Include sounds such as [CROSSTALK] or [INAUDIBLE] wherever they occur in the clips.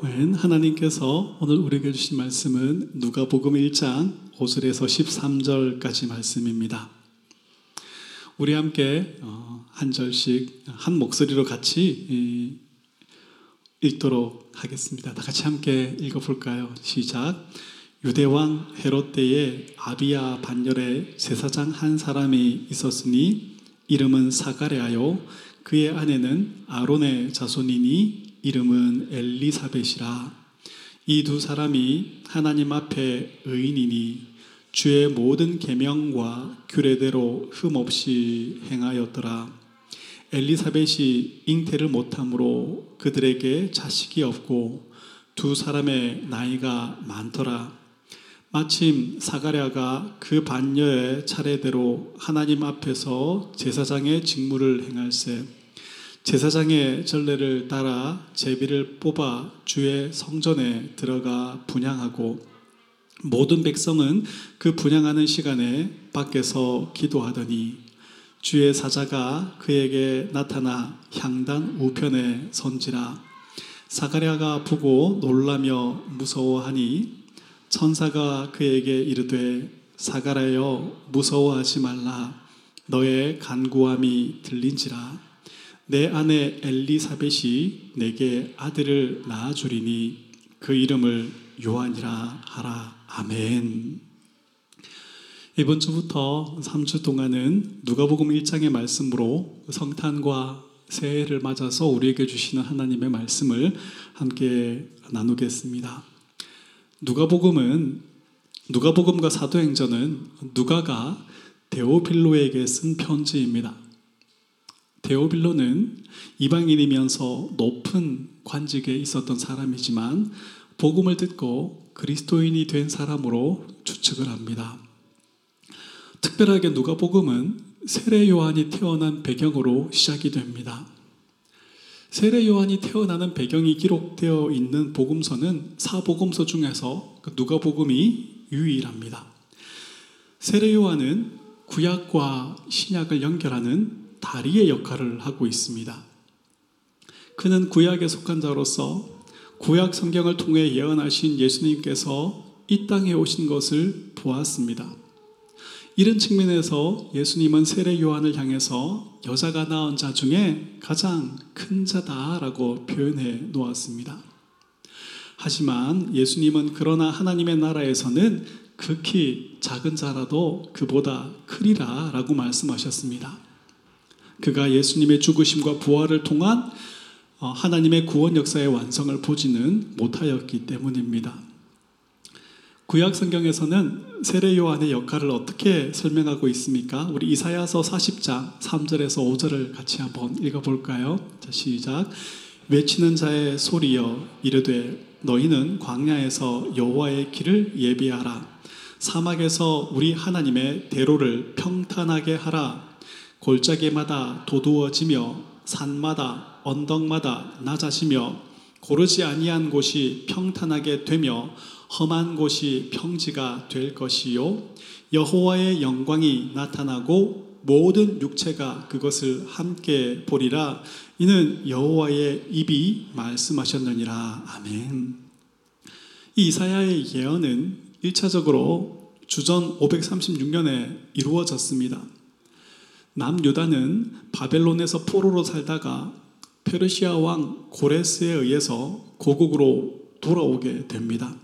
하나님께서 오늘 우리에게 주신 말씀은 누가복음 1장 5절에서 13절까지 말씀입니다. 우리 함께 어, 한 절씩 한 목소리로 같이 읽도록 하겠습니다. 다 같이 함께 읽어볼까요? 시작. 유대왕 헤롯 때에 아비야 반열에 제사장 한 사람이 있었으니 이름은 사가랴요 그의 아내는 아론의 자손이니 이름은 엘리사벳이라. 이 두 사람이 하나님 앞에 의인이니 주의 모든 계명과 규례대로 흠 없이 행하였더라. 엘리사벳이 잉태를 못함으로 그들에게 자식이 없고 두 사람의 나이가 많더라. 마침 사가랴가 그 반녀의 차례대로 하나님 앞에서 제사장의 직무를 행할세 제사장의 전례를 따라 제비를 뽑아 주의 성전에 들어가 분양하고 모든 백성은 그 분양하는 시간에 밖에서 기도하더니 주의 사자가 그에게 나타나 향단 우편에 선지라. 사가랴가 보고 놀라며 무서워하니 천사가 그에게 이르되 사가랴여 무서워하지 말라. 너의 간구함이 들린지라 내 아내 엘리사벳이 내게 아들을 낳아주리니 그 이름을 요한이라 하라. 아멘. 이번 주부터 3주 동안은 누가복음 1장의 말씀으로 성탄과 새해를 맞아서 우리에게 주시는 하나님의 말씀을 함께 나누겠습니다. 누가복음은 누가복음과 사도행전은 누가가 데오빌로에게 쓴 편지입니다. 데오빌로는 이방인이면서 높은 관직에 있었던 사람이지만 복음을 듣고 그리스도인이 된 사람으로 추측을 합니다. 특별하게 누가복음은 세례 요한이 태어난 배경으로 시작이 됩니다. 세례 요한이 태어나는 배경이 기록되어 있는 복음서는 사복음서 중에서 그 누가복음이 유일합니다. 세례 요한은 구약과 신약을 연결하는 다리의 역할을 하고 있습니다. 그는 구약에 속한 자로서 구약 성경을 통해 예언하신 예수님께서 이 땅에 오신 것을 보았습니다. 이런 측면에서 예수님은 세례 요한을 향해서 여자가 낳은 자 중에 가장 큰 자다라고 표현해 놓았습니다. 하지만 예수님은 그러나 하나님의 나라에서는 극히 작은 자라도 그보다 크리라 라고 말씀하셨습니다. 그가 예수님의 죽으심과 부활을 통한 어, 하나님의 구원 역사의 완성을 보지는 못하였기 때문입니다. 구약 성경에서는 세례 요한의 역할을 어떻게 설명하고 있습니까? 우리 이사야서 40장 3절에서 5절을 같이 한번 읽어 볼까요? 자, 시작. 외치는 자의 소리여 이르되 너희는 광야에서 여호와의 길을 예비하라 사막에서 우리 하나님의 대로를 평탄하게 하라 골짜기마다 도두어지며 산마다 언덕마다 낮아지며 고르지 아니한 곳이 평탄하게 되며 험한 곳이 평지가 될 것이요 여호와의 영광이 나타나고 모든 육체가 그것을 함께 보리라 이는 여호와의 입이 말씀하셨느니라 아멘. 이 이사야의 예언은 1차적으로 주전 536년에 이루어졌습니다. 남유다는 바벨론에서 포로로 살다가 페르시아 왕 고레스에 의해서 고국으로 돌아오게 됩니다.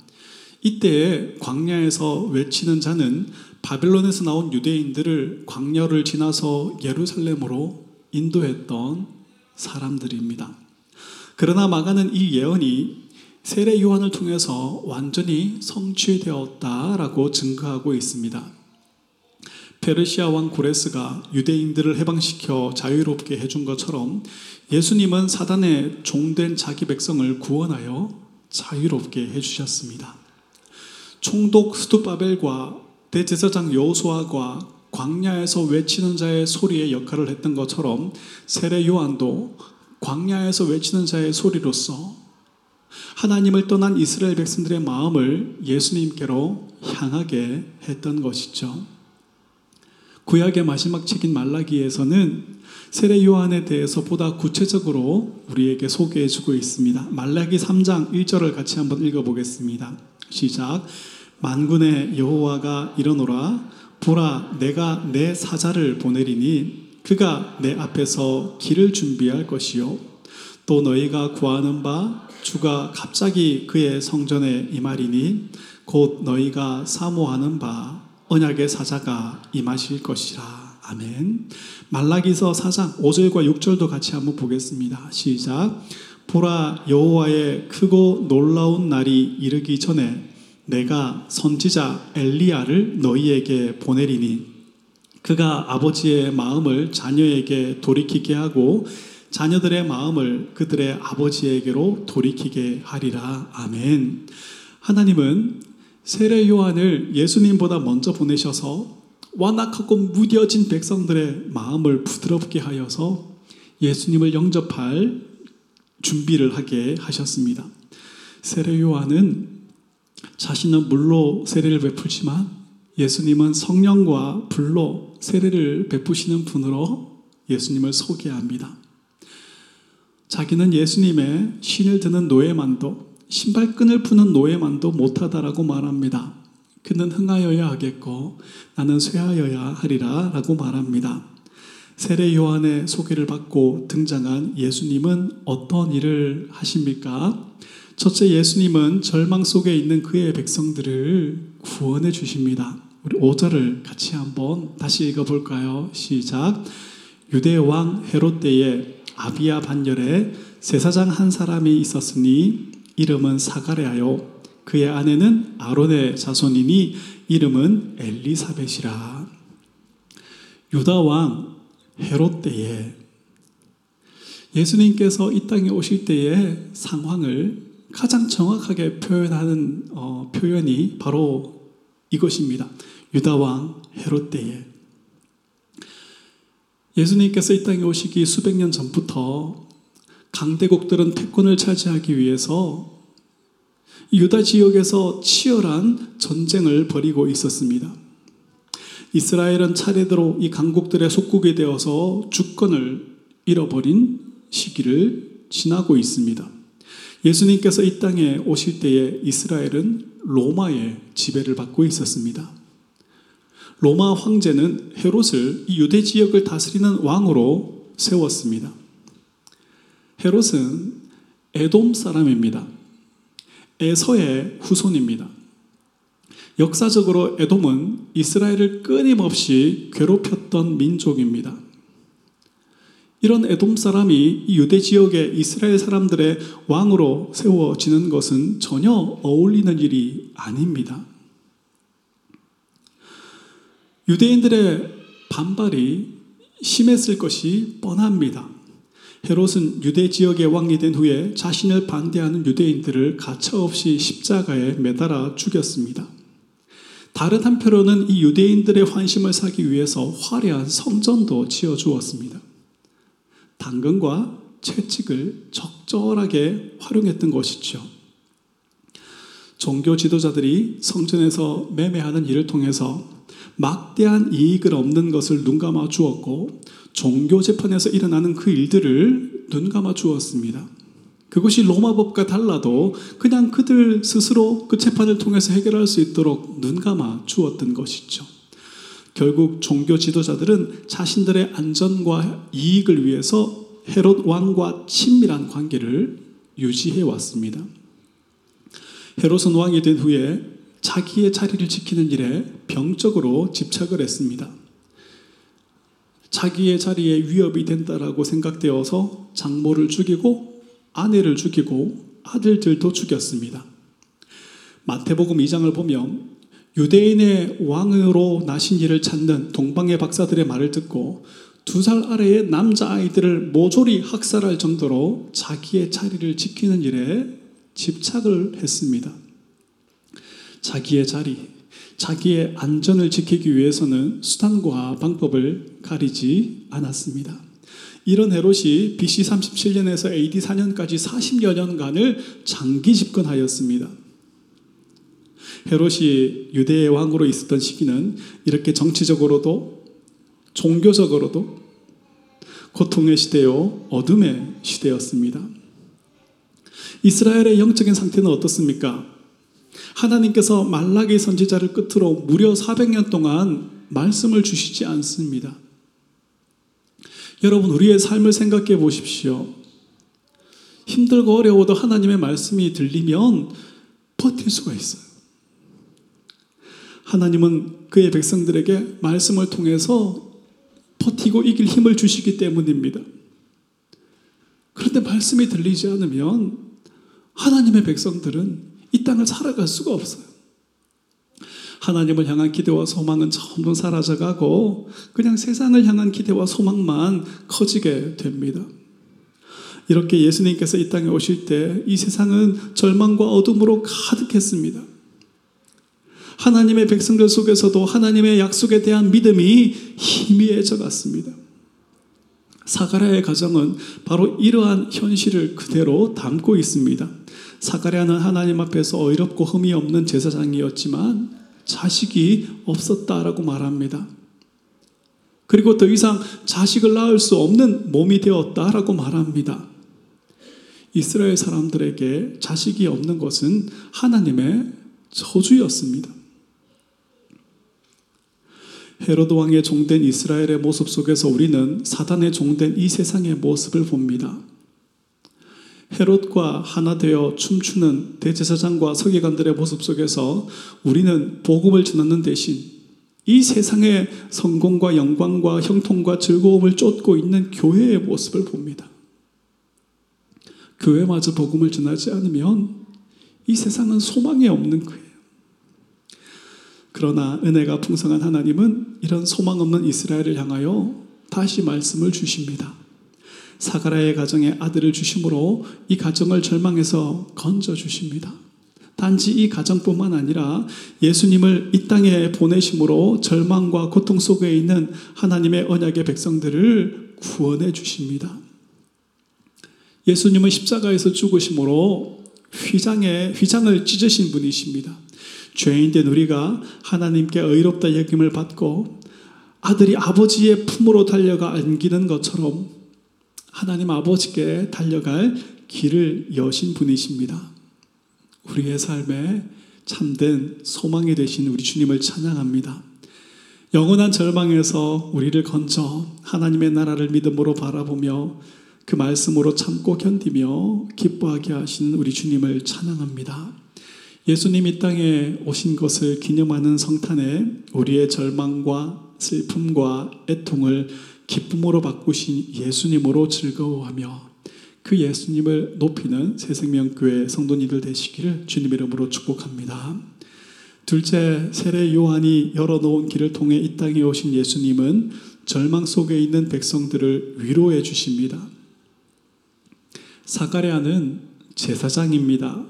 이때 광야에서 외치는 자는 바벨론에서 나온 유대인들을 광야를 지나서 예루살렘으로 인도했던 사람들입니다. 그러나 마가는 이 예언이 세례 요한을 통해서 완전히 성취되었다라고 증거하고 있습니다. 페르시아 왕 고레스가 유대인들을 해방시켜 자유롭게 해준 것처럼 예수님은 사단의 종된 자기 백성을 구원하여 자유롭게 해주셨습니다. 총독 스투바벨과 대제사장 여호수아가 광야에서 외치는 자의 소리의 역할을 했던 것처럼 세례 요한도 광야에서 외치는 자의 소리로서 하나님을 떠난 이스라엘 백성들의 마음을 예수님께로 향하게 했던 것이죠. 구약의 마지막 책인 말라기에서는 세례 요한에 대해서 보다 구체적으로 우리에게 소개해 주고 있습니다. 말라기 3장 1절을 같이 한번 읽어 보겠습니다. 시작. 만군의 여호와가 이러노라 보라 내가 내 사자를 보내리니 그가 내 앞에서 길을 준비할 것이요 또 너희가 구하는 바 주가 갑자기 그의 성전에 임하리니 곧 너희가 사모하는 바 언약의 사자가 임하실 것이라. 아멘. 말라기서 4장 5절과 6절도 같이 한번 보겠습니다. 시작. 보라 여호와의 크고 놀라운 날이 이르기 전에 내가 선지자 엘리야를 너희에게 보내리니 그가 아버지의 마음을 자녀에게 돌이키게 하고 자녀들의 마음을 그들의 아버지에게로 돌이키게 하리라. 아멘. 하나님은 세례 요한을 예수님보다 먼저 보내셔서 완악하고 무뎌진 백성들의 마음을 부드럽게 하여서 예수님을 영접할 준비를 하게 하셨습니다. 세례 요한은 자신은 물로 세례를 베풀지만 예수님은 성령과 불로 세례를 베푸시는 분으로 예수님을 소개합니다. 자기는 예수님의 신을 드는 노예만도 신발끈을 푸는 노예만도 못하다라고 말합니다. 그는 흥하여야 하겠고 나는 쇠하여야 하리라 라고 말합니다. 세례 요한의 소개를 받고 등장한 예수님은 어떤 일을 하십니까? 첫째 예수님은 절망 속에 있는 그의 백성들을 구원해 주십니다. 우리 5절을 같이 한번 다시 읽어 볼까요? 시작. 유대 왕 헤롯 때에 아비야 반열에 제사장 한 사람이 있었으니 이름은 사가랴요. 그의 아내는 아론의 자손이니 이름은 엘리사벳이라. 유다 왕 헤롯 때에 예수님께서 이 땅에 오실 때의 상황을 가장 정확하게 표현하는 어, 표현이 바로 이것입니다. 유다 왕 헤롯 때에. 예수님께서 이 땅에 오시기 수백 년 전부터 강대국들은 패권을 차지하기 위해서 유다 지역에서 치열한 전쟁을 벌이고 있었습니다. 이스라엘은 차례대로 이 강국들의 속국이 되어서 주권을 잃어버린 시기를 지나고 있습니다. 예수님께서 이 땅에 오실 때에 이스라엘은 로마의 지배를 받고 있었습니다. 로마 황제는 헤롯을 유대 지역을 다스리는 왕으로 세웠습니다. 헤롯은 에돔 사람입니다. 에서의 후손입니다. 역사적으로 에돔은 이스라엘을 끊임없이 괴롭혔던 민족입니다. 이런 에돔 사람이 유대 지역의 이스라엘 사람들의 왕으로 세워지는 것은 전혀 어울리는 일이 아닙니다. 유대인들의 반발이 심했을 것이 뻔합니다. 헤롯은 유대 지역의 왕이 된 후에 자신을 반대하는 유대인들을 가차없이 십자가에 매달아 죽였습니다. 다른 한편으로는 이 유대인들의 환심을 사기 위해서 화려한 성전도 지어 주었습니다. 당근과 채찍을 적절하게 활용했던 것이죠. 종교 지도자들이 성전에서 매매하는 일을 통해서 막대한 이익을 얻는 것을 눈감아 주었고 종교 재판에서 일어나는 그 일들을 눈 감아 주었습니다. 그것이 로마 법과 달라도 그냥 그들 스스로 그 재판을 통해서 해결할 수 있도록 눈 감아 주었던 것이죠. 결국 종교 지도자들은 자신들의 안전과 이익을 위해서 헤롯 왕과 친밀한 관계를 유지해 왔습니다. 헤롯은 왕이 된 후에 자기의 자리를 지키는 일에 병적으로 집착을 했습니다. 자기의 자리에 위협이 된다라고 생각되어서 장모를 죽이고 아내를 죽이고 아들들도 죽였습니다. 마태복음 2장을 보면 유대인의 왕으로 나신 이를 찾는 동방의 박사들의 말을 듣고 두 살 아래의 남자아이들을 모조리 학살할 정도로 자기의 자리를 지키는 일에 집착을 했습니다. 자기의 자리, 자기의 안전을 지키기 위해서는 수단과 방법을 가리지 않았습니다. 이런 헤롯이 BC 37년에서 AD 4년까지 40여 년간을 장기 집권하였습니다. 헤롯이 유대의 왕으로 있었던 시기는 이렇게 정치적으로도 종교적으로도 고통의 시대요, 어둠의 시대였습니다. 이스라엘의 영적인 상태는 어떻습니까? 하나님께서 말라기 선지자를 끝으로 무려 400년 동안 말씀을 주시지 않습니다. 여러분, 우리의 삶을 생각해 보십시오. 힘들고 어려워도 하나님의 말씀이 들리면 버틸 수가 있어요. 하나님은 그의 백성들에게 말씀을 통해서 버티고 이길 힘을 주시기 때문입니다. 그런데 말씀이 들리지 않으면 하나님의 백성들은 이 땅을 살아갈 수가 없어요. 하나님을 향한 기대와 소망은 전부 사라져가고 그냥 세상을 향한 기대와 소망만 커지게 됩니다. 이렇게 예수님께서 이 땅에 오실 때 이 세상은 절망과 어둠으로 가득했습니다. 하나님의 백성들 속에서도 하나님의 약속에 대한 믿음이 희미해져 갔습니다. 사가랴의 가정은 바로 이러한 현실을 그대로 담고 있습니다. 사가랴는 하나님 앞에서 어이롭고 흠이 없는 제사장이었지만 자식이 없었다라고 말합니다. 그리고 더 이상 자식을 낳을 수 없는 몸이 되었다라고 말합니다. 이스라엘 사람들에게 자식이 없는 것은 하나님의 저주였습니다. 헤로드 왕의 종된 이스라엘의 모습 속에서 우리는 사단의 종된 이 세상의 모습을 봅니다. 헤롯과 하나 되어 춤추는 대제사장과 서기관들의 모습 속에서 우리는 복음을 전하는 대신 이 세상의 성공과 영광과 형통과 즐거움을 쫓고 있는 교회의 모습을 봅니다. 교회마저 복음을 전하지 않으면 이 세상은 소망이 없는 거예요. 그러나 은혜가 풍성한 하나님은 이런 소망 없는 이스라엘을 향하여 다시 말씀을 주십니다. 사가라의 가정에 아들을 주심으로 이 가정을 절망해서 건져 주십니다. 단지 이 가정뿐만 아니라 예수님을 이 땅에 보내심으로 절망과 고통 속에 있는 하나님의 언약의 백성들을 구원해 주십니다. 예수님은 십자가에서 죽으심으로 휘장에 휘장을 찢으신 분이십니다. 죄인된 우리가 하나님께 의롭다 여김을 받고 아들이 아버지의 품으로 달려가 안기는 것처럼 하나님 아버지께 달려갈 길을 여신 분이십니다. 우리의 삶에 참된 소망이 되신 우리 주님을 찬양합니다. 영원한 절망에서 우리를 건져 하나님의 나라를 믿음으로 바라보며 그 말씀으로 참고 견디며 기뻐하게 하시는 우리 주님을 찬양합니다. 예수님 이 땅에 오신 것을 기념하는 성탄에 우리의 절망과 슬픔과 애통을 기쁨으로 바꾸신 예수님으로 즐거워하며 그 예수님을 높이는 새생명교회 성도님들 되시기를 주님 이름으로 축복합니다. 둘째, 세례 요한이 열어놓은 길을 통해 이 땅에 오신 예수님은 절망 속에 있는 백성들을 위로해 주십니다. 사가랴는 제사장입니다.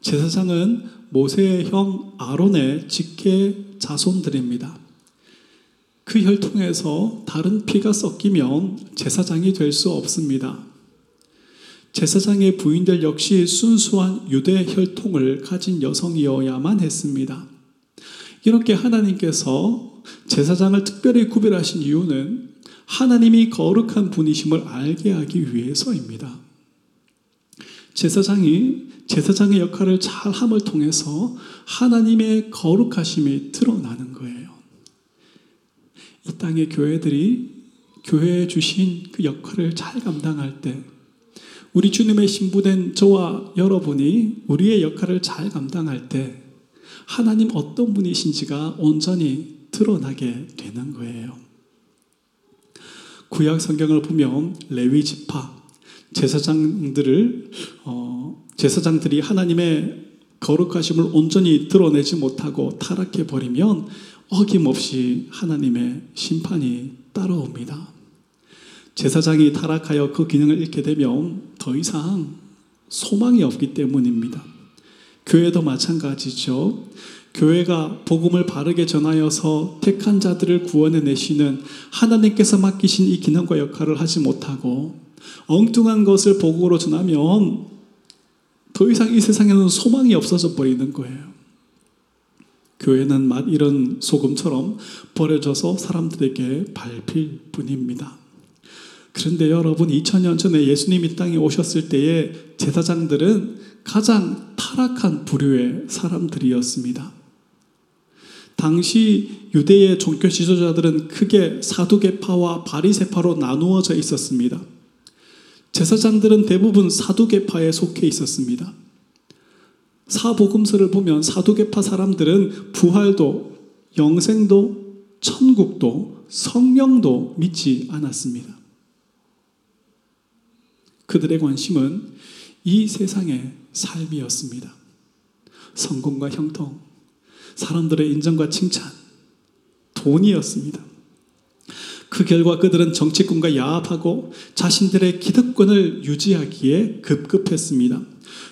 제사장은 모세의 형 아론의 직계 자손들입니다. 그 혈통에서 다른 피가 섞이면 제사장이 될 수 없습니다. 제사장의 부인들 역시 순수한 유대 혈통을 가진 여성이어야만 했습니다. 이렇게 하나님께서 제사장을 특별히 구별하신 이유는 하나님이 거룩한 분이심을 알게 하기 위해서입니다. 제사장이 제사장의 역할을 잘 함을 통해서 하나님의 거룩하심이 드러나는 거예요. 이 땅의 교회들이 교회에 주신 그 역할을 잘 감당할 때 우리 주님의 신부된 저와 여러분이 우리의 역할을 잘 감당할 때 하나님 어떤 분이신지가 온전히 드러나게 되는 거예요. 구약 성경을 보면 레위 지파 제사장들을 어, 제사장들이 하나님의 거룩하심을 온전히 드러내지 못하고 타락해 버리면 어김없이 하나님의 심판이 따라옵니다. 제사장이 타락하여 그 기능을 잃게 되면 더 이상 소망이 없기 때문입니다. 교회도 마찬가지죠. 교회가 복음을 바르게 전하여서 택한 자들을 구원해 내시는 하나님께서 맡기신 이 기능과 역할을 하지 못하고 엉뚱한 것을 복음으로 전하면 더 이상 이 세상에는 소망이 없어져 버리는 거예요. 교회는 맛 이런 소금처럼 버려져서 사람들에게 밟힐 뿐입니다. 그런데 여러분 2000년 전에 예수님이 땅에 오셨을 때에 제사장들은 가장 타락한 부류의 사람들이었습니다. 당시 유대의 종교 지도자들은 크게 사두개파와 바리세파로 나누어져 있었습니다. 제사장들은 대부분 사두개파에 속해 있었습니다. 사복음서를 보면 사두개파 사람들은 부활도 영생도 천국도 성령도 믿지 않았습니다. 그들의 관심은 이 세상의 삶이었습니다. 성공과 형통, 사람들의 인정과 칭찬, 돈이었습니다. 그 결과 그들은 정치권과 야합하고 자신들의 기득권을 유지하기에 급급했습니다.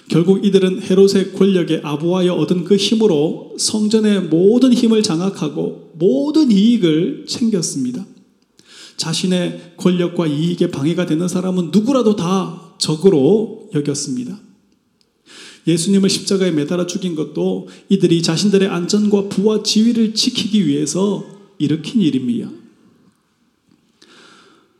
결국 이들은 헤롯의 권력에 아부하여 얻은 그 힘으로 성전의 모든 힘을 장악하고 모든 이익을 챙겼습니다. 자신의 권력과 이익에 방해가 되는 사람은 누구라도 다 적으로 여겼습니다. 예수님을 십자가에 매달아 죽인 것도 이들이 자신들의 안전과 부와 지위를 지키기 위해서 일으킨 일입니다.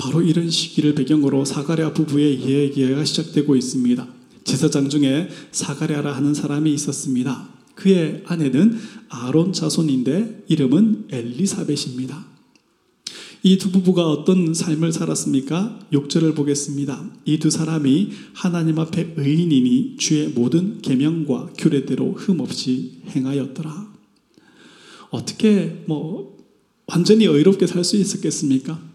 바로 이런 시기를 배경으로 사가랴 부부의 이야기가 시작되고 있습니다. 제사장 중에 사가랴라 하는 사람이 있었습니다. 그의 아내는 아론 자손인데 이름은 엘리사벳입니다. 이 두 부부가 어떤 삶을 살았습니까? 6절을 보겠습니다. 이 두 사람이 하나님 앞에 의인이니 주의 모든 계명과 규례대로 흠없이 행하였더라. 어떻게 뭐 완전히 의롭게 살 수 있었겠습니까?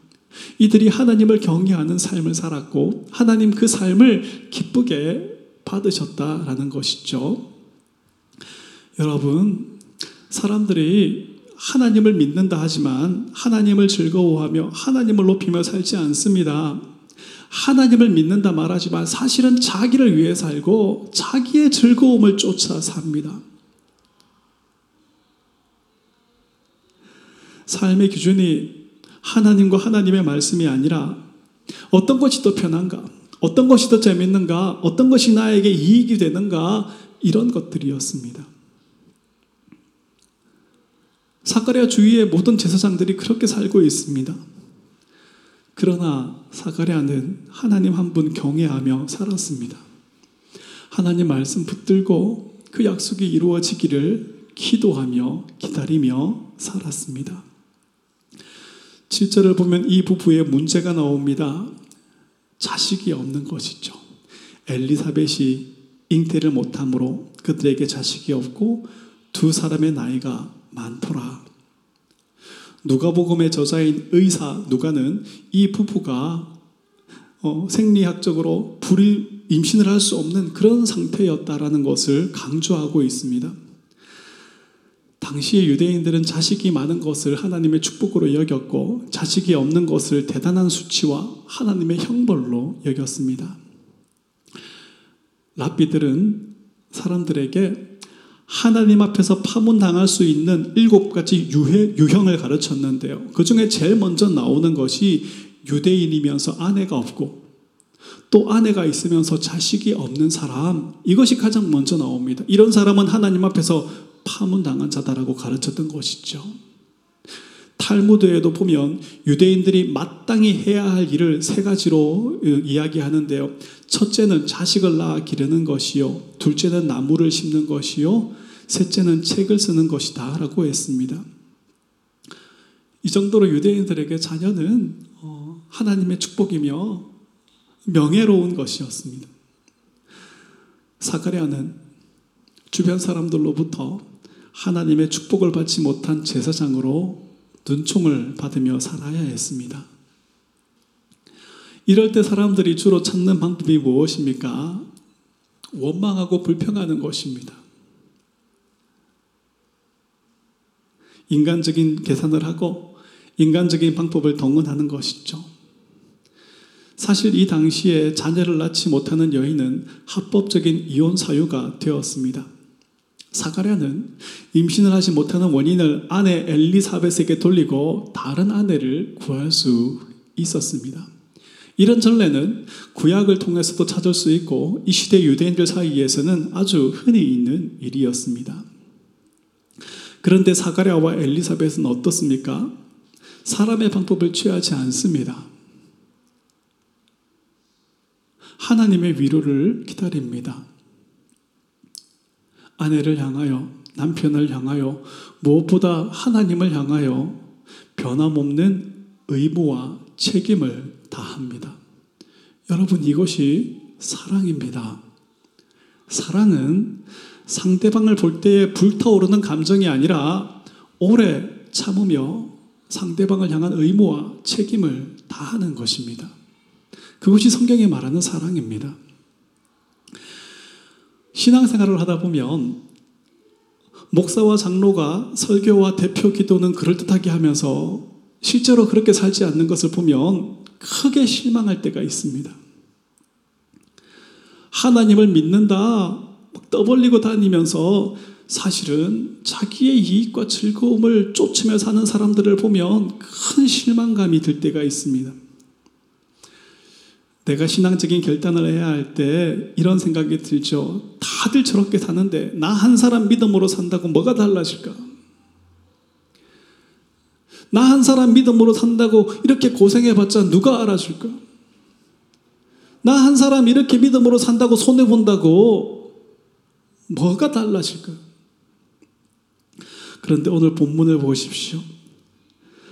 이들이 하나님을 경외하는 삶을 살았고 하나님 그 삶을 기쁘게 받으셨다라는 것이죠. 여러분, 사람들이 하나님을 믿는다 하지만 하나님을 즐거워하며 하나님을 높이며 살지 않습니다. 하나님을 믿는다 말하지만 사실은 자기를 위해 살고 자기의 즐거움을 쫓아 삽니다. 삶의 기준이 하나님과 하나님의 말씀이 아니라 어떤 것이 더 편한가? 어떤 것이 더 재밌는가? 어떤 것이 나에게 이익이 되는가? 이런 것들이었습니다. 사가랴 주위의 모든 제사장들이 그렇게 살고 있습니다. 그러나 사가랴는 하나님 한 분 경외하며 살았습니다. 하나님 말씀 붙들고 그 약속이 이루어지기를 기도하며 기다리며 살았습니다. 7절을 보면 이 부부의 문제가 나옵니다. 자식이 없는 것이죠. 엘리사벳이 잉태를 못함으로 그들에게 자식이 없고 두 사람의 나이가 많더라. 누가복음의 저자인 의사 누가는 이 부부가 어, 생리학적으로 불임 임신을 할 수 없는 그런 상태였다라는 것을 강조하고 있습니다. 당시의 유대인들은 자식이 많은 것을 하나님의 축복으로 여겼고 자식이 없는 것을 대단한 수치와 하나님의 형벌로 여겼습니다. 랍비들은 사람들에게 하나님 앞에서 파문당할 수 있는 일곱 가지 유해, 유형을 가르쳤는데요. 그 중에 제일 먼저 나오는 것이 유대인이면서 아내가 없고 또 아내가 있으면서 자식이 없는 사람, 이것이 가장 먼저 나옵니다. 이런 사람은 하나님 앞에서 파문당한 자다라고 가르쳤던 것이죠. 탈무드에도 보면 유대인들이 마땅히 해야 할 일을 세 가지로 이야기하는데요. 첫째는 자식을 낳아 기르는 것이요. 둘째는 나무를 심는 것이요. 셋째는 책을 쓰는 것이다. 라고 했습니다. 이 정도로 유대인들에게 자녀는 어, 하나님의 축복이며 명예로운 것이었습니다. 사가랴는 주변 사람들로부터 하나님의 축복을 받지 못한 제사장으로 눈총을 받으며 살아야 했습니다. 이럴 때 사람들이 주로 찾는 방법이 무엇입니까? 원망하고 불평하는 것입니다. 인간적인 계산을 하고 인간적인 방법을 동원하는 것이죠. 사실 이 당시에 자녀를 낳지 못하는 여인은 합법적인 이혼 사유가 되었습니다. 사가랴는 임신을 하지 못하는 원인을 아내 엘리사벳에게 돌리고 다른 아내를 구할 수 있었습니다. 이런 전례는 구약을 통해서도 찾을 수 있고 이 시대 유대인들 사이에서는 아주 흔히 있는 일이었습니다. 그런데 사가랴와 엘리사벳은 어떻습니까? 사람의 방법을 취하지 않습니다. 하나님의 위로를 기다립니다. 아내를 향하여, 남편을 향하여, 무엇보다 하나님을 향하여 변함없는 의무와 책임을 다합니다. 여러분, 이것이 사랑입니다. 사랑은 상대방을 볼 때에 불타오르는 감정이 아니라 오래 참으며 상대방을 향한 의무와 책임을 다하는 것입니다. 그것이 성경에 말하는 사랑입니다. 신앙생활을 하다 보면 목사와 장로가 설교와 대표 기도는 그럴듯하게 하면서 실제로 그렇게 살지 않는 것을 보면 크게 실망할 때가 있습니다. 하나님을 믿는다, 떠벌리고 다니면서 사실은 자기의 이익과 즐거움을 쫓으며 사는 사람들을 보면 큰 실망감이 들 때가 있습니다. 내가 신앙적인 결단을 해야 할 때 이런 생각이 들죠. 다들 저렇게 사는데 나 한 사람 믿음으로 산다고 뭐가 달라질까? 나 한 사람 믿음으로 산다고 이렇게 고생해봤자 누가 알아줄까? 나 한 사람 이렇게 믿음으로 산다고 손해본다고 뭐가 달라질까? 그런데 오늘 본문을 보십시오.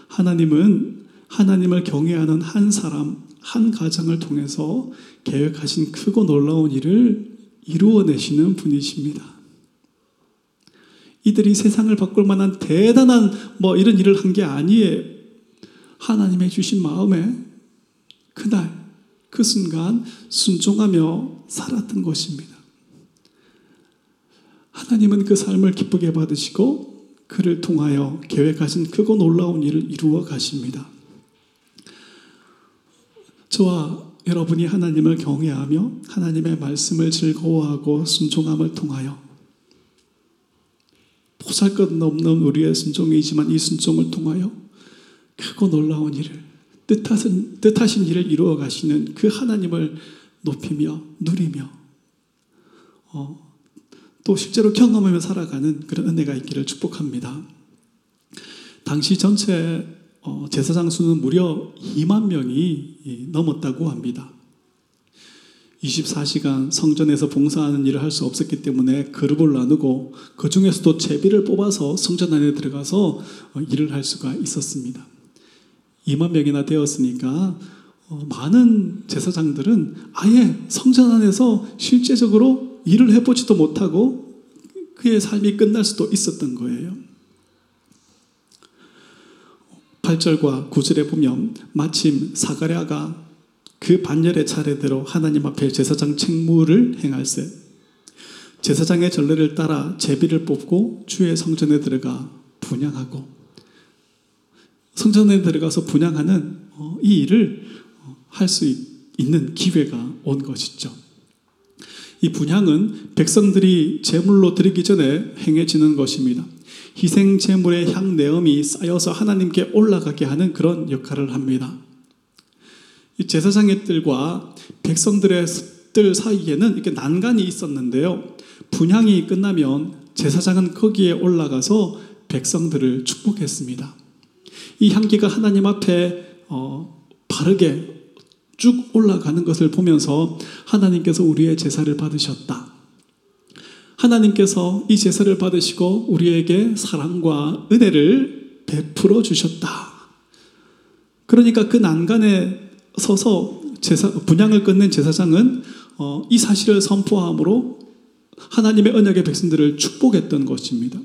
하나님은 하나님을 경외하는 한 사람, 한 가정을 통해서 계획하신 크고 놀라운 일을 이루어내시는 분이십니다. 이들이 세상을 바꿀 만한 대단한 뭐 이런 일을 한 게 아니에요. 하나님의 주신 마음에 그날, 그 순간 순종하며 살았던 것입니다. 하나님은 그 삶을 기쁘게 받으시고 그를 통하여 계획하신 크고 놀라운 일을 이루어 가십니다. 저와 여러분이 하나님을 경외하며 하나님의 말씀을 즐거워하고 순종함을 통하여 보살 것 없는 우리의 순종이지만 이 순종을 통하여 크고 놀라운 일을 뜻하신, 뜻하신 일을 이루어 가시는 그 하나님을 높이며 누리며 어, 또 실제로 경험하며 살아가는 그런 은혜가 있기를 축복합니다. 당시 전체 어, 제사장 수는 무려 2만 명이 넘었다고 합니다. 24시간 성전에서 봉사하는 일을 할 수 없었기 때문에 그룹을 나누고 그 중에서도 제비를 뽑아서 성전 안에 들어가서 어, 일을 할 수가 있었습니다. 2만 명이나 되었으니까 어, 많은 제사장들은 아예 성전 안에서 실제적으로 일을 해보지도 못하고 그의 삶이 끝날 수도 있었던 거예요. 8절과 9절에 보면 마침 사가랴가 그 반열의 차례대로 하나님 앞에 제사장 책무를 행할세 제사장의 전례를 따라 제비를 뽑고 주의 성전에 들어가 분양하고 성전에 들어가서 분양하는 어, 이 일을 어, 할수 있는 기회가 온 것이죠. 이 분양은 백성들이 제물로 드리기 전에 행해지는 것입니다. 희생 제물의 향내음이 쌓여서 하나님께 올라가게 하는 그런 역할을 합니다. 이 제사장의 뜰과 백성들의 뜰 사이에는 이렇게 난간이 있었는데요. 분향이 끝나면 제사장은 거기에 올라가서 백성들을 축복했습니다. 이 향기가 하나님 앞에 어, 바르게 쭉 올라가는 것을 보면서 하나님께서 우리의 제사를 받으셨다. 하나님께서 이 제사를 받으시고 우리에게 사랑과 은혜를 베풀어 주셨다. 그러니까 그 난간에 서서 제사, 분양을 끝낸 제사장은 어, 이 사실을 선포함으로 하나님의 언약의 백성들을 축복했던 것입니다.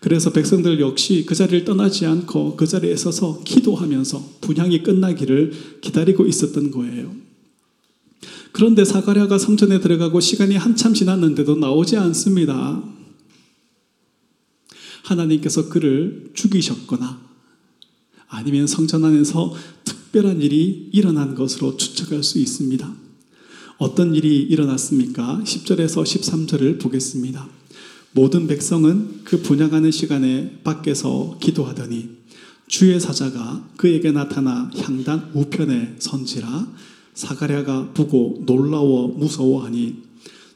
그래서 백성들 역시 그 자리를 떠나지 않고 그 자리에 서서 기도하면서 분양이 끝나기를 기다리고 있었던 거예요. 그런데 사가랴가 성전에 들어가고 시간이 한참 지났는데도 나오지 않습니다. 하나님께서 그를 죽이셨거나 아니면 성전 안에서 특별한 일이 일어난 것으로 추측할 수 있습니다. 어떤 일이 일어났습니까? 10절에서 13절을 보겠습니다. 모든 백성은 그 분양하는 시간에 밖에서 기도하더니 주의 사자가 그에게 나타나 향단 우편에 선지라 사가랴가 보고 놀라워 무서워하니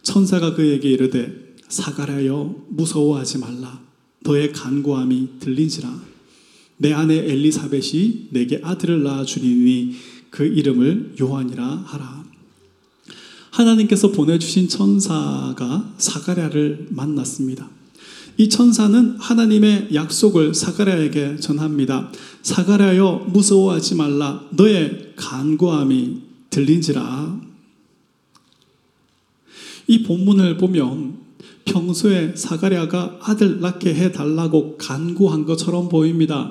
천사가 그에게 이르되 사가랴여 무서워하지 말라 너의 간구함이 들린지라 내 아내 엘리사벳이 내게 아들을 낳아 주리니 그 이름을 요한이라 하라. 하나님께서 보내주신 천사가 사가랴를 만났습니다. 이 천사는 하나님의 약속을 사가랴에게 전합니다. 사가랴여 무서워하지 말라 너의 간구함이 들린지라. 이 본문을 보면 평소에 사가랴가 아들 낳게 해 달라고 간구한 것처럼 보입니다.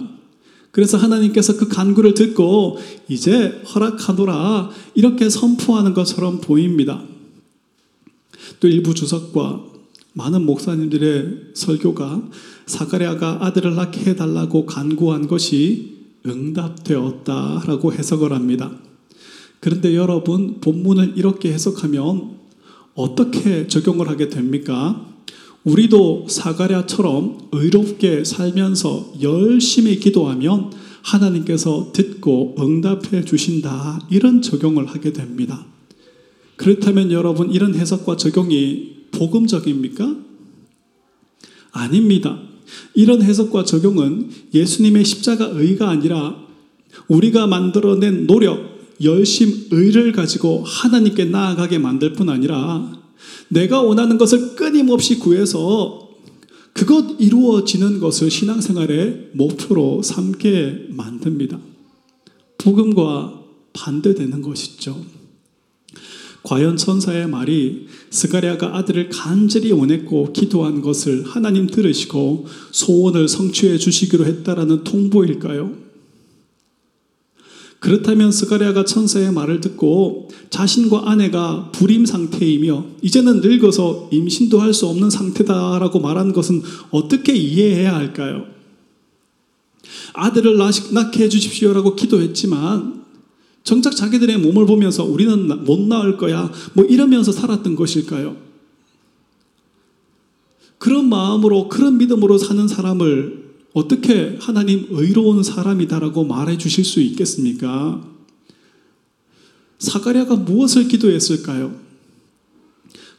그래서 하나님께서 그 간구를 듣고 이제 허락하노라 이렇게 선포하는 것처럼 보입니다. 또 일부 주석과 많은 목사님들의 설교가 사가랴가 아들을 낳게 해달라고 간구한 것이 응답되었다라고 해석을 합니다. 그런데 여러분 본문을 이렇게 해석하면 어떻게 적용을 하게 됩니까? 우리도 사가랴처럼 의롭게 살면서 열심히 기도하면 하나님께서 듣고 응답해 주신다. 이런 적용을 하게 됩니다. 그렇다면 여러분 이런 해석과 적용이 복음적입니까? 아닙니다. 이런 해석과 적용은 예수님의 십자가 의가 아니라 우리가 만들어낸 노력, 열심, 의를 가지고 하나님께 나아가게 만들 뿐 아니라 내가 원하는 것을 끊임없이 구해서 그것 이루어지는 것을 신앙생활의 목표로 삼게 만듭니다. 복음과 반대되는 것이죠. 과연 천사의 말이 스가랴가 아들을 간절히 원했고 기도한 것을 하나님 들으시고 소원을 성취해 주시기로 했다라는 통보일까요? 그렇다면 스가랴가 천사의 말을 듣고 자신과 아내가 불임 상태이며 이제는 늙어서 임신도 할 수 없는 상태다라고 말한 것은 어떻게 이해해야 할까요? 아들을 낳게 해주십시오라고 기도했지만 정작 자기들의 몸을 보면서 우리는 못 낳을 거야 뭐 이러면서 살았던 것일까요? 그런 마음으로 그런 믿음으로 사는 사람을 어떻게 하나님 의로운 사람이다라고 말해 주실 수 있겠습니까? 사가랴가 무엇을 기도했을까요?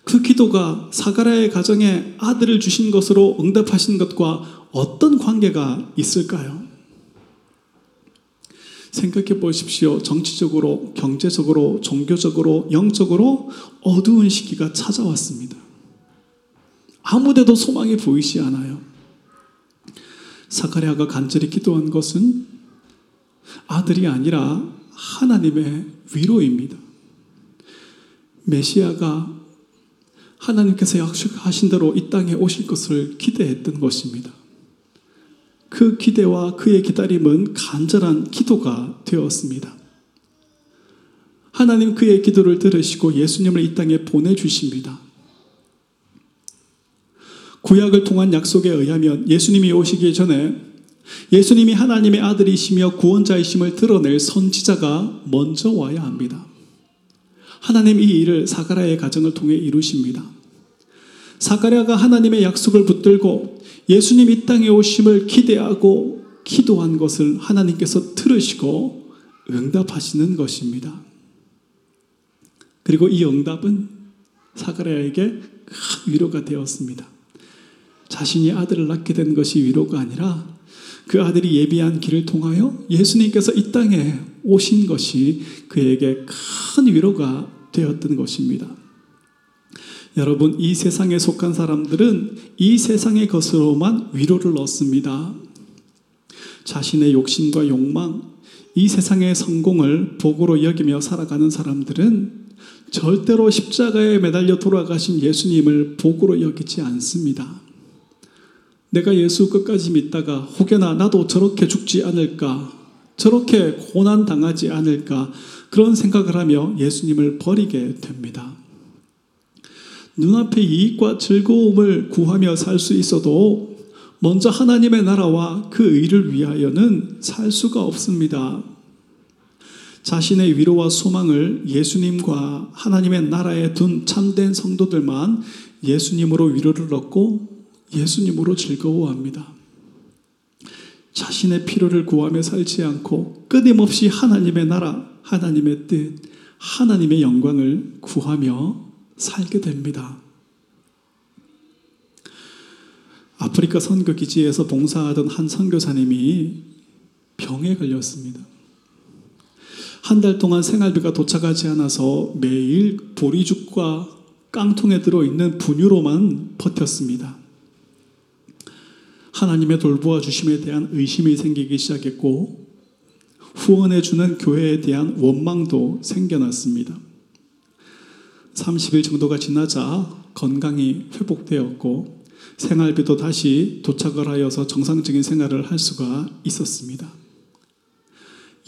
그 기도가 사가랴의 가정에 아들을 주신 것으로 응답하신 것과 어떤 관계가 있을까요? 생각해 보십시오. 정치적으로, 경제적으로, 종교적으로, 영적으로 어두운 시기가 찾아왔습니다. 아무 데도 소망이 보이지 않아요. 사카리아가 간절히 기도한 것은 아들이 아니라 하나님의 위로입니다. 메시아가 하나님께서 약속하신 대로 이 땅에 오실 것을 기대했던 것입니다. 그 기대와 그의 기다림은 간절한 기도가 되었습니다. 하나님 그의 기도를 들으시고 예수님을 이 땅에 보내주십니다. 구약을 통한 약속에 의하면 예수님이 오시기 전에 예수님이 하나님의 아들이시며 구원자이심을 드러낼 선지자가 먼저 와야 합니다. 하나님 이 일을 사가랴의 가정을 통해 이루십니다. 사가랴가 하나님의 약속을 붙들고 예수님 이 땅에 오심을 기대하고 기도한 것을 하나님께서 들으시고 응답하시는 것입니다. 그리고 이 응답은 사가랴에게 큰 위로가 되었습니다. 자신이 아들을 낳게 된 것이 위로가 아니라 그 아들이 예비한 길을 통하여 예수님께서 이 땅에 오신 것이 그에게 큰 위로가 되었던 것입니다. 여러분, 이 세상에 속한 사람들은 이 세상의 것으로만 위로를 얻습니다. 자신의 욕심과 욕망, 이 세상의 성공을 복으로 여기며 살아가는 사람들은 절대로 십자가에 매달려 돌아가신 예수님을 복으로 여기지 않습니다. 내가 예수 끝까지 믿다가 혹여나 나도 저렇게 죽지 않을까, 저렇게 고난 당하지 않을까, 그런 생각을 하며 예수님을 버리게 됩니다. 눈앞의 이익과 즐거움을 구하며 살 수 있어도 먼저 하나님의 나라와 그 의를 위하여는 살 수가 없습니다. 자신의 위로와 소망을 예수님과 하나님의 나라에 둔 참된 성도들만 예수님으로 위로를 얻고 예수님으로 즐거워합니다. 자신의 필요를 구하며 살지 않고 끊임없이 하나님의 나라, 하나님의 뜻, 하나님의 영광을 구하며 살게 됩니다. 아프리카 선교 기지에서 봉사하던 한 선교사님이 병에 걸렸습니다. 한 달 동안 생활비가 도착하지 않아서 매일 보리죽과 깡통에 들어있는 분유로만 버텼습니다. 하나님의 돌보아 주심에 대한 의심이 생기기 시작했고 후원해 주는 교회에 대한 원망도 생겨났습니다. 30일 정도가 지나자 건강이 회복되었고 생활비도 다시 도착을 하여서 정상적인 생활을 할 수가 있었습니다.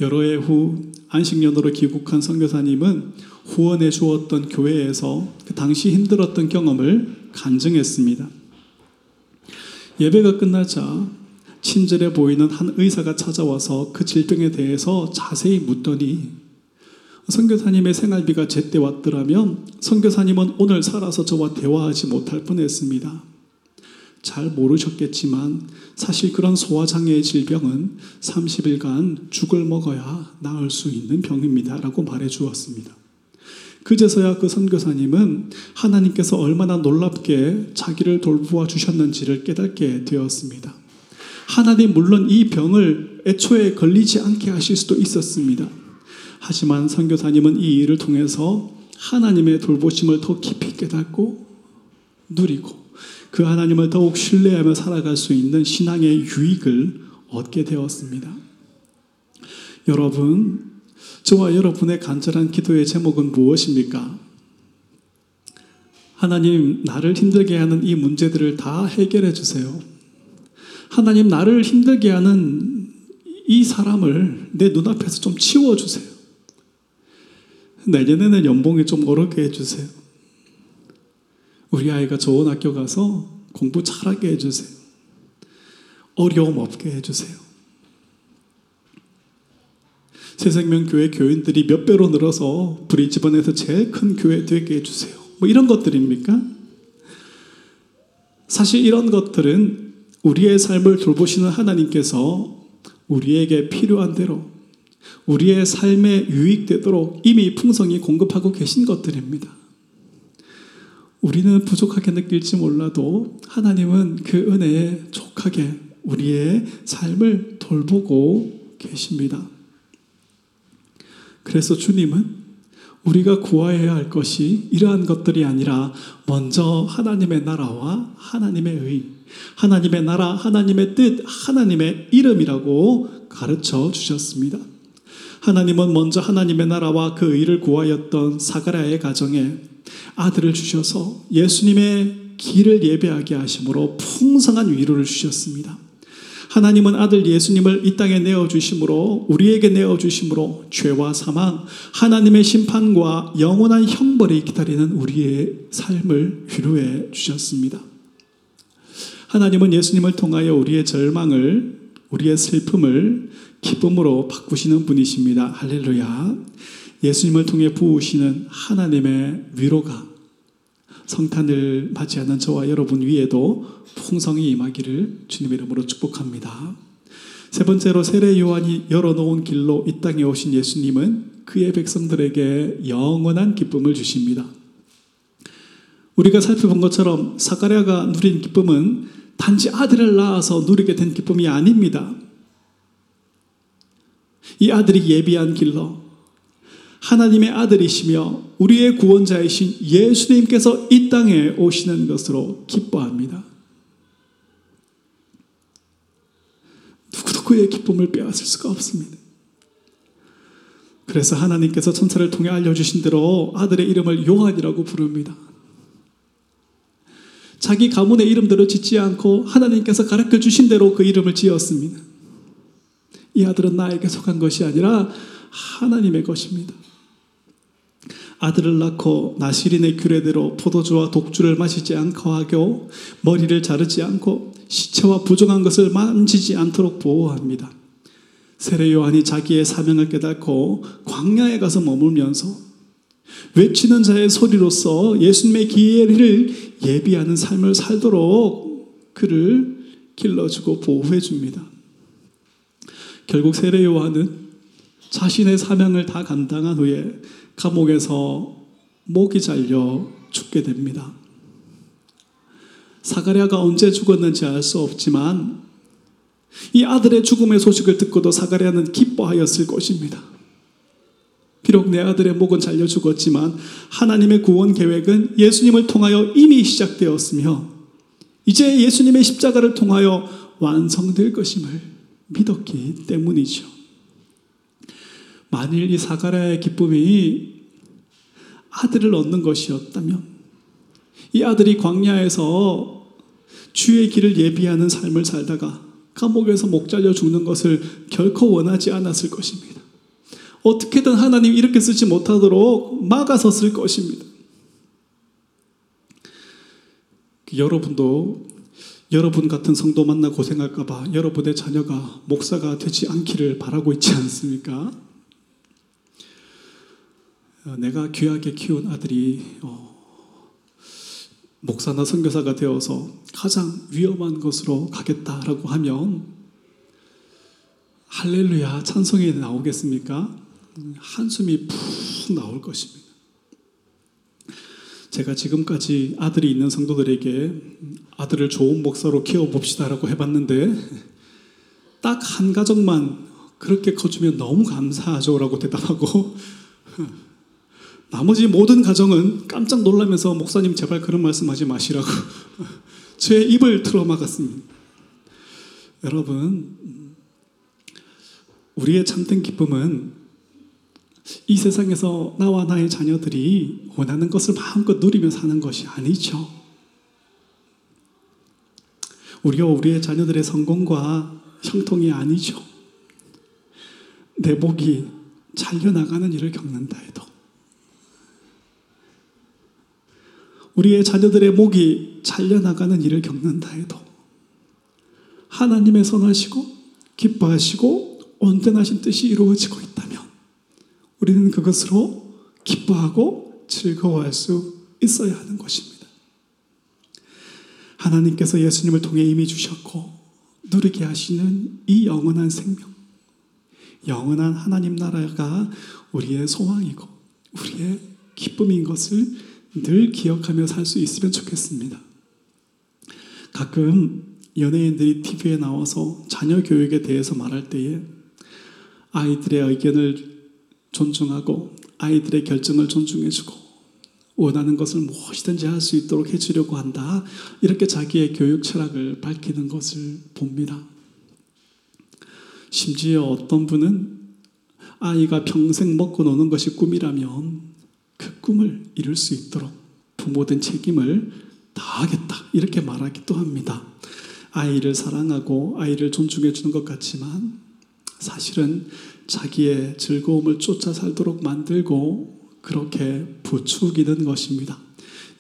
여러 해 후 안식년으로 귀국한 선교사님은 후원해 주었던 교회에서 그 당시 힘들었던 경험을 간증했습니다. 예배가 끝나자 친절해 보이는 한 의사가 찾아와서 그 질병에 대해서 자세히 묻더니 선교사님의 생활비가 제때 왔더라면 선교사님은 오늘 살아서 저와 대화하지 못할 뻔했습니다. 잘 모르셨겠지만 사실 그런 소화장애의 질병은 30일간 죽을 먹어야 나을 수 있는 병입니다. 라고 말해 주었습니다. 그제서야 그 선교사님은 하나님께서 얼마나 놀랍게 자기를 돌보아 주셨는지를 깨닫게 되었습니다. 하나님 물론 이 병을 애초에 걸리지 않게 하실 수도 있었습니다. 하지만 선교사님은 이 일을 통해서 하나님의 돌보심을 더 깊이 깨닫고 누리고 그 하나님을 더욱 신뢰하며 살아갈 수 있는 신앙의 유익을 얻게 되었습니다. 여러분, 저와 여러분의 간절한 기도의 제목은 무엇입니까? 하나님, 나를 힘들게 하는 이 문제들을 다 해결해 주세요. 하나님, 나를 힘들게 하는 이 사람을 내 눈앞에서 좀 치워주세요. 내년에는 연봉이 좀 오르게 해주세요. 우리 아이가 좋은 학교 가서 공부 잘하게 해주세요. 어려움 없게 해주세요. 새생명교회 교인들이 몇 배로 늘어서 브리즈번에서 제일 큰 교회 되게 해주세요. 뭐 이런 것들입니까? 사실 이런 것들은 우리의 삶을 돌보시는 하나님께서 우리에게 필요한 대로 우리의 삶에 유익되도록 이미 풍성히 공급하고 계신 것들입니다. 우리는 부족하게 느낄지 몰라도 하나님은 그 은혜에 족하게 우리의 삶을 돌보고 계십니다. 그래서 주님은 우리가 구하여야 할 것이 이러한 것들이 아니라 먼저 하나님의 나라와 하나님의 의, 하나님의 나라, 하나님의 뜻, 하나님의 이름이라고 가르쳐 주셨습니다. 하나님은 먼저 하나님의 나라와 그 의를 구하였던 사가랴의 가정에 아들을 주셔서 예수님의 길을 예배하게 하심으로 풍성한 위로를 주셨습니다. 하나님은 아들 예수님을 이 땅에 내어 주심으로 우리에게 내어 주심으로 죄와 사망, 하나님의 심판과 영원한 형벌이 기다리는 우리의 삶을 위로해 주셨습니다. 하나님은 예수님을 통하여 우리의 절망을 우리의 슬픔을 기쁨으로 바꾸시는 분이십니다. 할렐루야. 예수님을 통해 부으시는 하나님의 위로가 성탄을 맞이하는 저와 여러분 위에도 풍성히 임하기를 주님의 이름으로 축복합니다. 세 번째로 세례 요한이 열어놓은 길로 이 땅에 오신 예수님은 그의 백성들에게 영원한 기쁨을 주십니다. 우리가 살펴본 것처럼 사가랴가 누린 기쁨은 단지 아들을 낳아서 누리게 된 기쁨이 아닙니다. 이 아들이 예비한 길로 하나님의 아들이시며 우리의 구원자이신 예수님께서 이 땅에 오시는 것으로 기뻐합니다. 누구도 그의 기쁨을 빼앗을 수가 없습니다. 그래서 하나님께서 천사를 통해 알려주신 대로 아들의 이름을 요한이라고 부릅니다. 자기 가문의 이름대로 짓지 않고 하나님께서 가르쳐 주신 대로 그 이름을 지었습니다. 이 아들은 나에게 속한 것이 아니라 하나님의 것입니다. 아들을 낳고 나시린의 규례대로 포도주와 독주를 마시지 않고 하고 머리를 자르지 않고 시체와 부정한 것을 만지지 않도록 보호합니다. 세례 요한이 자기의 사명을 깨닫고 광야에 가서 머물면서 외치는 자의 소리로서 예수님의 기회를 예비하는 삶을 살도록 그를 길러주고 보호해 줍니다. 결국 세례 요한은 자신의 사명을 다 감당한 후에 감옥에서 목이 잘려 죽게 됩니다. 사가랴가 언제 죽었는지 알 수 없지만 이 아들의 죽음의 소식을 듣고도 사가랴는 기뻐하였을 것입니다. 비록 내 아들의 목은 잘려 죽었지만 하나님의 구원 계획은 예수님을 통하여 이미 시작되었으며 이제 예수님의 십자가를 통하여 완성될 것임을 믿었기 때문이죠. 만일 이 사가랴의 기쁨이 아들을 얻는 것이었다면 이 아들이 광야에서 주의 길을 예비하는 삶을 살다가 감옥에서 목 잘려 죽는 것을 결코 원하지 않았을 것입니다. 어떻게든 하나님 이렇게 쓰지 못하도록 막아섰을 것입니다. 여러분도 여러분 같은 성도 만나 고생할까봐 여러분의 자녀가 목사가 되지 않기를 바라고 있지 않습니까? 어, 내가 귀하게 키운 아들이 어, 목사나 선교사가 되어서 가장 위험한 것으로 가겠다라고 하면 할렐루야 찬송이 나오겠습니까? 한숨이 푹 나올 것입니다. 제가 지금까지 아들이 있는 성도들에게 아들을 좋은 목사로 키워봅시다라고 해봤는데 딱 한 가정만 그렇게 커주면 너무 감사하죠라고 대답하고 나머지 모든 가정은 깜짝 놀라면서 목사님 제발 그런 말씀하지 마시라고 [LAUGHS] 제 입을 틀어막았습니다. 여러분 우리의 참된 기쁨은 이 세상에서 나와 나의 자녀들이 원하는 것을 마음껏 누리며 사는 것이 아니죠. 우리가 우리의 자녀들의 성공과 형통이 아니죠. 내 목이 잘려나가는 일을 겪는다 해도 우리의 자녀들의 목이 잘려나가는 일을 겪는다 해도 하나님의 선하시고 기뻐하시고 온전하신 뜻이 이루어지고 있다면 우리는 그것으로 기뻐하고 즐거워할 수 있어야 하는 것입니다. 하나님께서 예수님을 통해 이미 주셨고 누리게 하시는 이 영원한 생명, 영원한 하나님 나라가 우리의 소망이고 우리의 기쁨인 것을 늘 기억하며 살 수 있으면 좋겠습니다. 가끔 연예인들이 TV에 나와서 자녀 교육에 대해서 말할 때에 아이들의 의견을 존중하고 아이들의 결정을 존중해주고 원하는 것을 무엇이든지 할 수 있도록 해주려고 한다. 이렇게 자기의 교육 철학을 밝히는 것을 봅니다. 심지어 어떤 분은 아이가 평생 먹고 노는 것이 꿈이라면 그 꿈을 이룰 수 있도록 부모된 책임을 다하겠다. 이렇게 말하기도 합니다. 아이를 사랑하고 아이를 존중해 주는 것 같지만 사실은 자기의 즐거움을 쫓아 살도록 만들고 그렇게 부추기는 것입니다.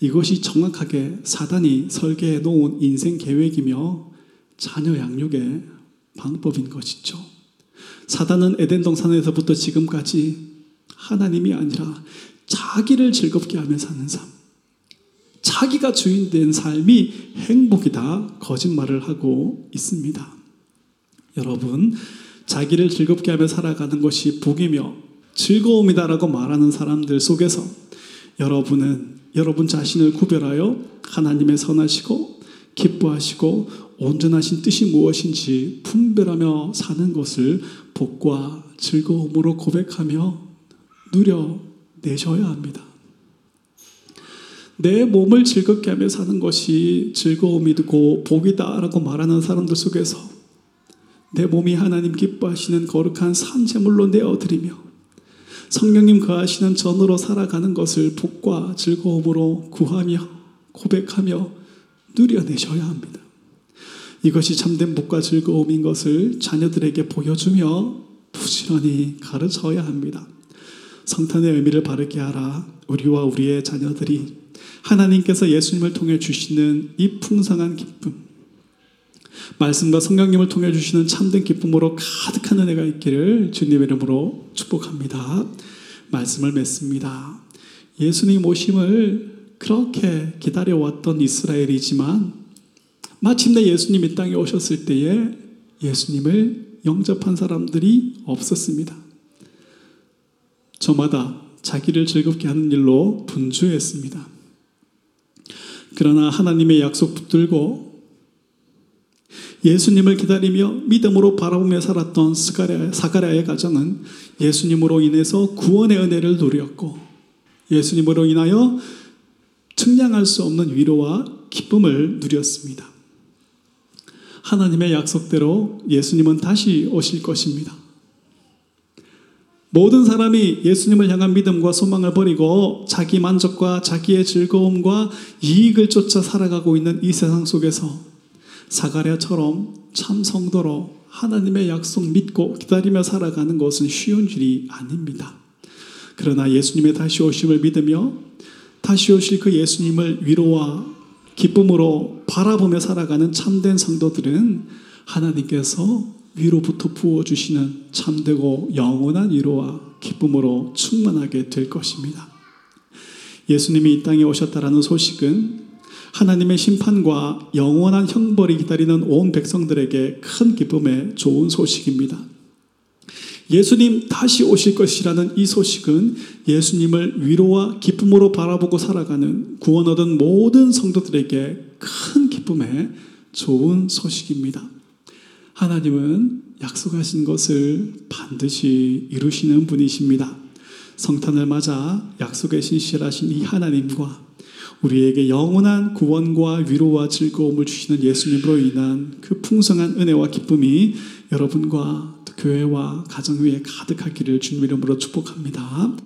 이것이 정확하게 사단이 설계해 놓은 인생 계획이며 자녀 양육의 방법인 것이죠. 사단은 에덴 동산에서부터 지금까지 하나님이 아니라 자기를 즐겁게 하며 사는 삶. 자기가 주인 된 삶이 행복이다. 거짓말을 하고 있습니다. 여러분, 자기를 즐겁게 하며 살아가는 것이 복이며 즐거움이다라고 말하는 사람들 속에서 여러분은 여러분 자신을 구별하여 하나님의 선하시고 기뻐하시고 온전하신 뜻이 무엇인지 분별하며 사는 것을 복과 즐거움으로 고백하며 누려 내셔야 합니다. 내 몸을 즐겁게 하며 사는 것이 즐거움이고 복이다라고 말하는 사람들 속에서 내 몸이 하나님 기뻐하시는 거룩한 산재물로 내어드리며 성령님 거하시는 전으로 살아가는 것을 복과 즐거움으로 구하며 고백하며 누려내셔야 합니다. 이것이 참된 복과 즐거움인 것을 자녀들에게 보여주며 부지런히 가르쳐야 합니다. 성탄의 의미를 바르게 하라. 우리와 우리의 자녀들이 하나님께서 예수님을 통해 주시는 이 풍성한 기쁨, 말씀과 성령님을 통해 주시는 참된 기쁨으로 가득한 은혜가 있기를 주님의 이름으로 축복합니다. 말씀을 맺습니다. 예수님 오심을 그렇게 기다려왔던 이스라엘이지만 마침내 예수님 이 땅에 오셨을 때에 예수님을 영접한 사람들이 없었습니다. 저마다 자기를 즐겁게 하는 일로 분주했습니다. 그러나 하나님의 약속 붙들고 예수님을 기다리며 믿음으로 바라보며 살았던 사가랴의 가정은 예수님으로 인해서 구원의 은혜를 누렸고 예수님으로 인하여 측량할 수 없는 위로와 기쁨을 누렸습니다. 하나님의 약속대로 예수님은 다시 오실 것입니다. 모든 사람이 예수님을 향한 믿음과 소망을 버리고 자기 만족과 자기의 즐거움과 이익을 쫓아 살아가고 있는 이 세상 속에서 사가랴처럼 참 성도로 하나님의 약속 믿고 기다리며 살아가는 것은 쉬운 일이 아닙니다. 그러나 예수님의 다시 오심을 믿으며 다시 오실 그 예수님을 위로와 기쁨으로 바라보며 살아가는 참된 성도들은 하나님께서 위로부터 부어주시는 참되고 영원한 위로와 기쁨으로 충만하게 될 것입니다. 예수님이 이 땅에 오셨다라는 소식은 하나님의 심판과 영원한 형벌이 기다리는 온 백성들에게 큰 기쁨의 좋은 소식입니다. 예수님 다시 오실 것이라는 이 소식은 예수님을 위로와 기쁨으로 바라보고 살아가는 구원 얻은 모든 성도들에게 큰 기쁨의 좋은 소식입니다. 하나님은 약속하신 것을 반드시 이루시는 분이십니다. 성탄을 맞아 약속에 신실하신 이 하나님과 우리에게 영원한 구원과 위로와 즐거움을 주시는 예수님으로 인한 그 풍성한 은혜와 기쁨이 여러분과 또 교회와 가정 위에 가득하기를 주님 이름으로 축복합니다.